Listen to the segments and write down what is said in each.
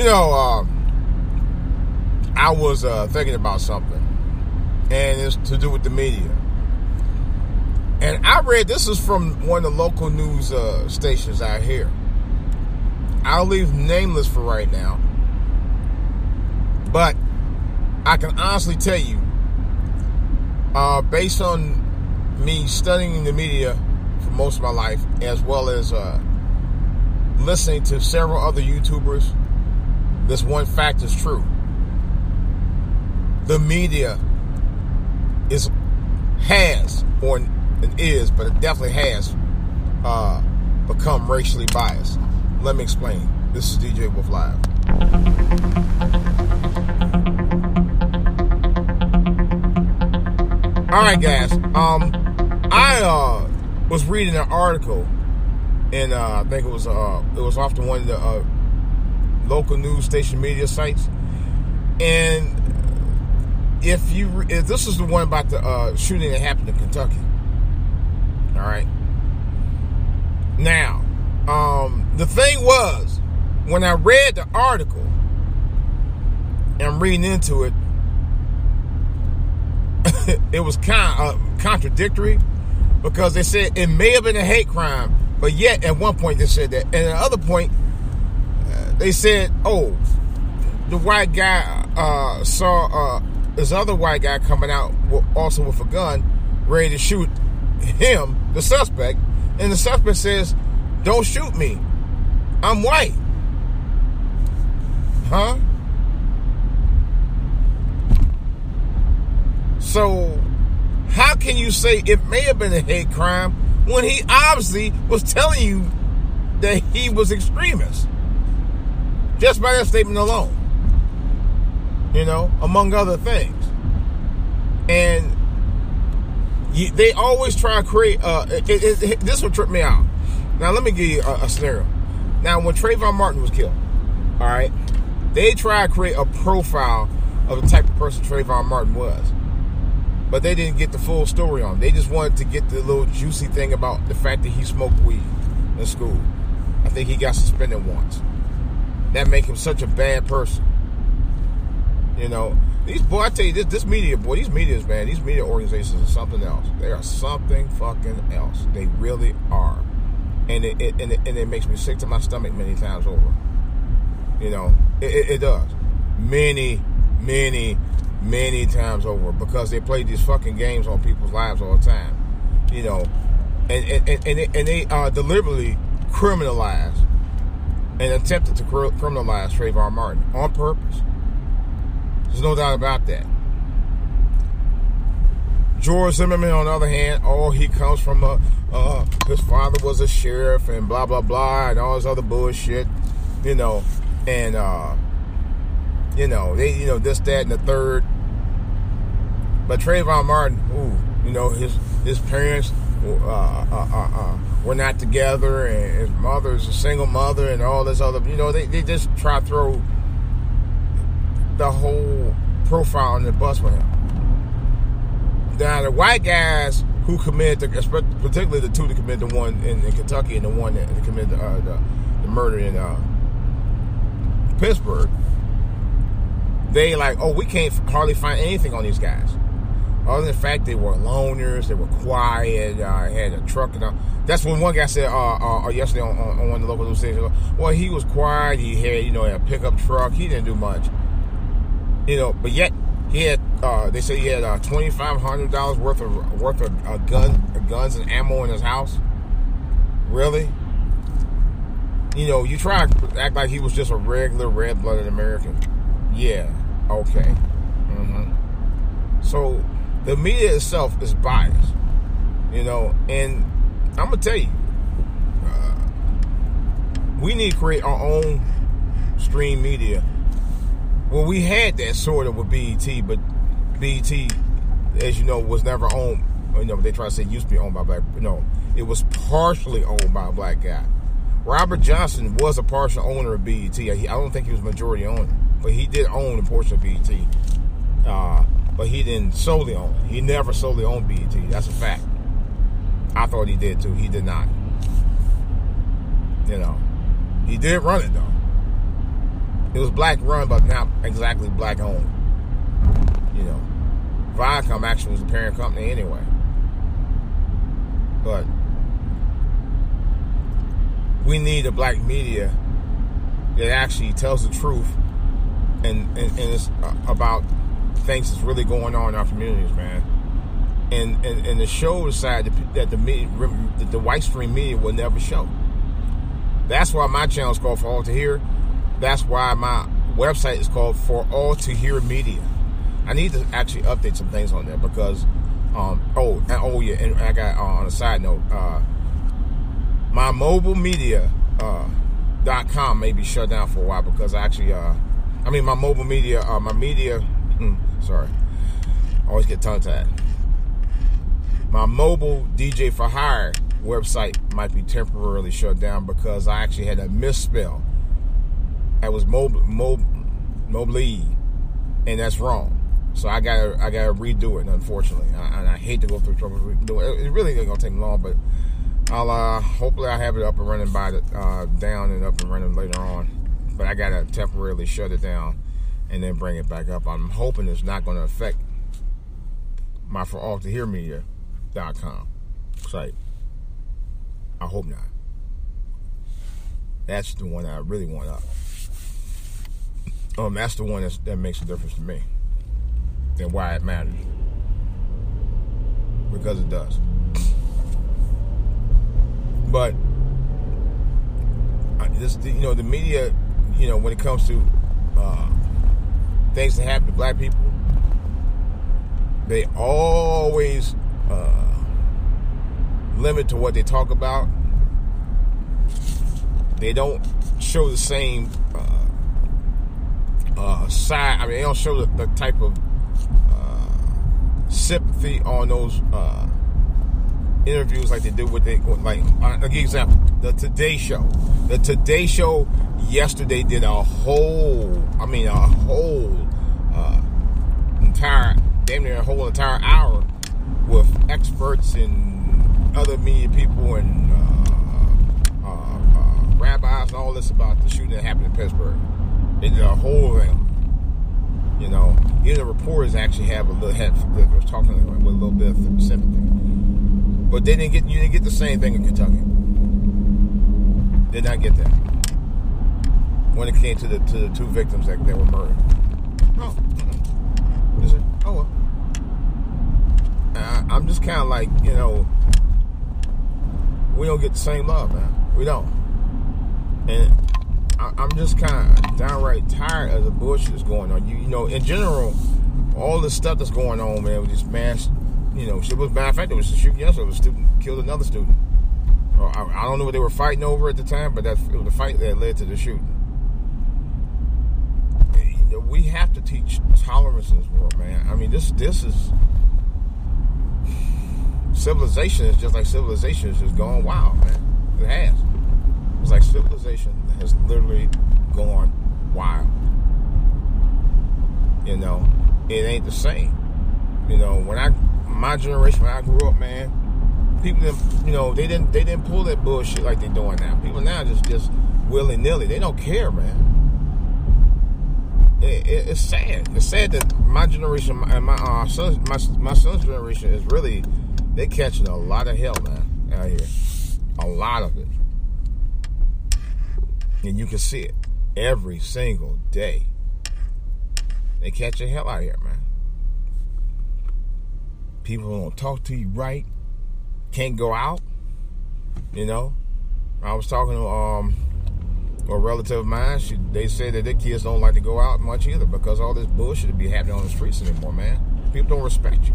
You know, um, I was uh, thinking about something, and it's to do with the media. And I read this is from one of the local news uh, stations out here. I'll leave nameless for right now, but I can honestly tell you, uh, based on me studying the media for most of my life, as well as uh, listening to several other YouTubers, this one fact is true the media is has or is, but it definitely has uh, become racially biased. Let me explain. This is DJ Wolf Live. All right, guys. Um, I uh, was reading an article, and uh, I think it was uh, it was off to one of the uh, local news station media sites, and if you if this is the one about the uh, shooting that happened in Kentucky. All right. Now, um, the thing was when I read the article and I'm reading into it, it was kind of uh, contradictory because they said it may have been a hate crime, but yet at one point they said that, and at another point they said, "Oh, the white guy uh, saw uh, this other white guy coming out also with a gun, ready to shoot him, the suspect, and the suspect says, "Don't shoot me, I'm white." Huh? So, how can you say it may have been a hate crime when he obviously was telling you that he was extremist? Just by that statement alone you know, among other things. And you, they always try to create. Uh, it, it, it, this will trip me out. Now, let me give you a, a, scenario. Now, when Trayvon Martin was killed, all right, they try to create a profile of the type of person Trayvon Martin was, but they didn't get the full story on. They just wanted to get the little juicy thing about the fact that he smoked weed in school. I think he got suspended once. That make him such a bad person. You know, these boy, I tell you this, this media boy, these medias, man, these media organizations are something else. They are something fucking else. They really are, and it, it and it, and it makes me sick to my stomach many times over. You know, it, it, it does, many, many, many times over because they play these fucking games on people's lives all the time. You know, and and and, and they, and they uh, deliberately criminalize and attempted to criminalize Trayvon Martin on purpose there's no doubt about that. George Zimmerman, on the other hand, oh, he comes from a, uh, his father was a sheriff and blah, blah, blah, and all this other bullshit, you know, and, uh, you know, they, you know, this, that, and the third. But Trayvon Martin, ooh, you know, his, his parents, uh, uh, uh, uh were not together, and his mother's a single mother, and all this other, you know, they, they just try to throw the whole profile on the bus with him. Now the white guys who committed, the, particularly the two that committed the one in, in Kentucky and the one that committed the, uh, the, the murder in uh, Pittsburgh, they like, oh, we can't hardly find anything on these guys. Other than the fact they were loners, they were quiet, uh, had a truck and. That's when one guy said uh, uh, uh yesterday on, on, one of the local news stations, well, he was quiet, he had, you know, a pickup truck, he didn't do much. You know, but yet he had. Uh, they say he had uh, twenty five hundred dollars worth of worth of gun, guns and ammo in his house. Really? You know, you try to act like he was just a regular red blooded American. Yeah. Okay. Mm-hmm. So the media itself is biased. You know, and I'm gonna tell you, uh, we need to create our own stream media well, we had that sort of with BET, but BET, as you know, was never owned. You know, they try to say it used to be owned by black. No, it was partially owned by a black guy. Robert Johnson was a partial owner of BET. I don't think he was majority owner, but he did own a portion of BET. Uh, but he didn't solely own it. He never solely owned BET. That's a fact. I thought he did too. He did not. You know, he did run it though. It was black run, but not exactly black owned. You know, Viacom actually was the parent company anyway. But we need a black media that actually tells the truth and, and, and it's uh, about things that's really going on in our communities, man. And and, and the show side that the, that the white stream media will never show. That's why my channel is called For All to Hear. That's why my website is called For All to Hear Media. I need to actually update some things on there because, um, oh, and, oh yeah, and I got uh, on a side note, uh, my mobile media uh, dot com may be shut down for a while because I actually, uh, I mean, my mobile media, uh, my media, hmm, sorry, I always get tongue tied. My mobile DJ for hire website might be temporarily shut down because I actually had a misspell. I was mobile, mobile, mobile, and that's wrong. So I gotta, I gotta redo it. Unfortunately, I, and I hate to go through trouble redoing it. It really ain't gonna take long, but I'll uh, hopefully I have it up and running by the uh, down and up and running later on. But I gotta temporarily shut it down and then bring it back up. I'm hoping it's not going to affect my for all to hear media.com site. I hope not. That's the one I really want up. Um, that's the one that's, that makes a difference to me and why it matters. Because it does. But this, you know, the media, you know, when it comes to uh, things that happen to black people, they always uh, limit to what they talk about. They don't show the same uh, uh, side. I mean, they don't show the, the type of uh, sympathy on those uh, interviews like they do with the like I'll give you example the Today Show. The Today Show yesterday did a whole I mean a whole uh, entire damn near a whole entire hour with experts and other media people and uh, uh, uh, rabbis and all this about the shooting that happened in Pittsburgh. They did a whole thing. You know, even the reporters actually have a little was talking with a little bit of sympathy. But they didn't get you didn't get the same thing in Kentucky. Did not get that when it came to the to the two victims that, that were murdered. Oh, is it? Oh well. I, I'm just kind of like you know, we don't get the same love, man. We don't, and I, I'm just kind of downright tired of the bullshit that's going on. You you know, in general, all the stuff that's going on, man, with this mass you know, it was matter of fact, there was a shooting yesterday. A student killed another student. I, don't know what they were fighting over at the time, but that it was the fight that led to the shooting. We have to teach tolerance in this world, man. I mean, this this is civilization is just like civilization is just going wild, man. It has. It's like civilization has literally gone wild. You know, it ain't the same. You know, when I my generation when I grew up, man, people didn't, you know, they didn't they didn't pull that bullshit like they're doing now. People now just just willy nilly. They don't care, man. It, it, it's sad. It's sad that my generation and my uh, son, my my son's generation is really they catching a lot of hell, man, out here. A lot of it, and you can see it every single day. They catch a hell out here, man. People don't talk to you right. Can't go out. You know, I was talking to um a relative of mine. She, they said that their kids don't like to go out much either because all this bullshit be happening on the streets anymore, man. People don't respect you.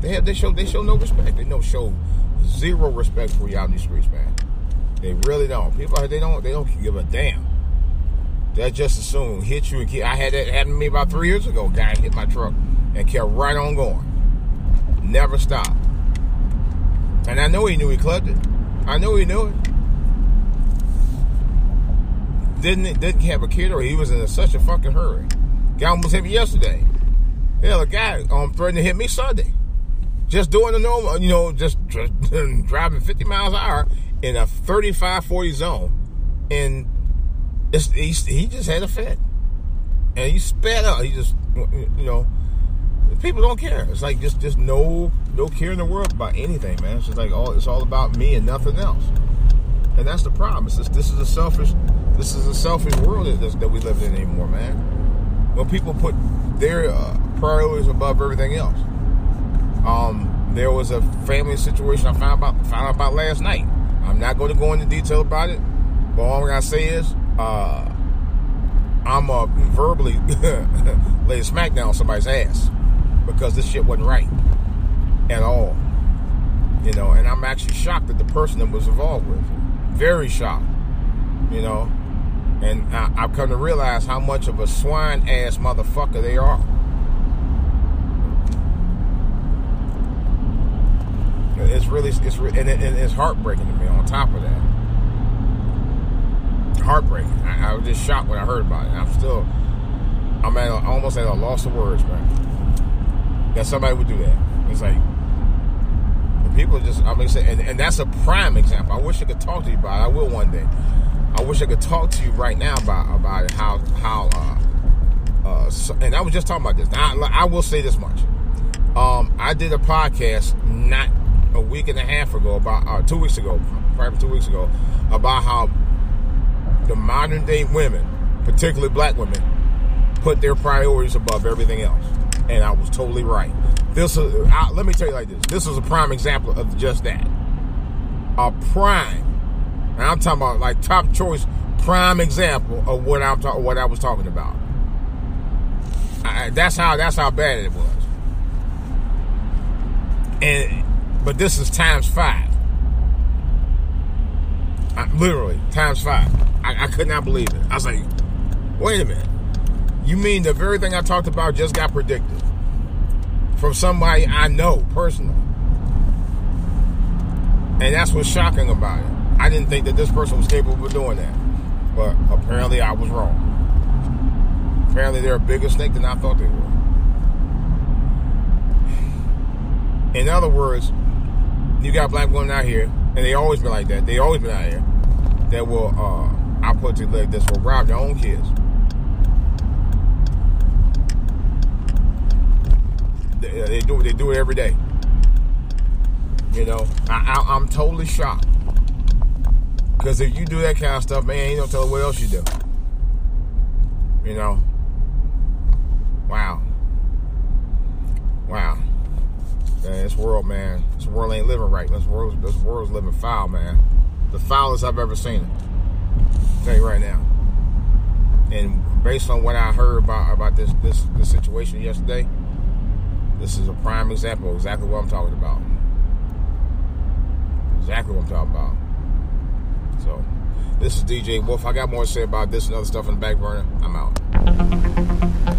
They have they show they show no respect. They don't show zero respect for you out in the streets, man. They really don't. People they don't they don't give a damn. They just as soon hit you. I had that happen to me about three years ago. Guy hit my truck and kept right on going never stopped. And I know he knew he clubbed it. I know he knew it. Didn't didn't have a kid or he was in such a fucking hurry. Guy almost hit me yesterday. Hell, a guy um threatened to hit me Sunday. Just doing the normal, you know, just, just driving 50 miles an hour in a 35 40 zone. And he, he just had a fit, and he sped up. He just, you know, people don't care. It's like just, just no, no care in the world about anything, man. It's just like all, it's all about me and nothing else. And that's the problem. It's just, this is a selfish, this is a selfish world that, that we live in anymore, man. When people put their uh, priorities above everything else. Um, there was a family situation I found about found out about last night. I'm not going to go into detail about it, but all I'm gonna say is uh, I'm uh, verbally lay a smackdown on somebody's ass because this shit wasn't right at all. You know, and I'm actually shocked that the person that was involved with, very shocked. You know, and I, I've come to realize how much of a swine ass motherfucker they are. It's really, it's and, it, and it's heartbreaking to me. On top of that, heartbreaking. I, I, was just shocked when I heard about it. I'm still, I'm at a, almost at a loss of words, man. That somebody would do that. It's like people just. I mean, and, and that's a prime example. I wish I could talk to you about it. I will one day. I wish I could talk to you right now about about. How how. Uh, uh, so, and I was just talking about this. I, I will say this much. Um, I did a podcast not a week and a half ago about uh, two weeks ago, probably two weeks ago, about how the modern day women, particularly black women, put their priorities above everything else. And I was totally right. This is, I, let me tell you like this. This is a prime example of just that. A prime, and I'm talking about like top choice, prime example of what I'm talking, what I was talking about. I, that's how that's how bad it was. And but this is times five. I, literally times five. I, I could not believe it. I was like, wait a minute. You mean the very thing I talked about just got predicted from somebody I know personally? And that's what's shocking about it. I didn't think that this person was capable of doing that. But apparently I was wrong. Apparently they're a bigger snake than I thought they were. In other words, you got black women out here, and they always been like that. They always been out here that will, uh, I put it like this, will rob their own kids. They, do they do it every day. You know, I, I, am totally shocked. Because if you do that kind of stuff, man, you don't tell what else you do. You know? Wow. Wow. Man, this world, man, this world ain't living right. This world, this world's living foul, man. The foulest I've ever seen it. I'll tell you right now. And based on what I heard about about this this this situation yesterday, this is a prime example of exactly what I'm talking about. Exactly what I'm talking about. So, this is DJ Wolf. I got more to say about this and other stuff in the back burner. I'm out.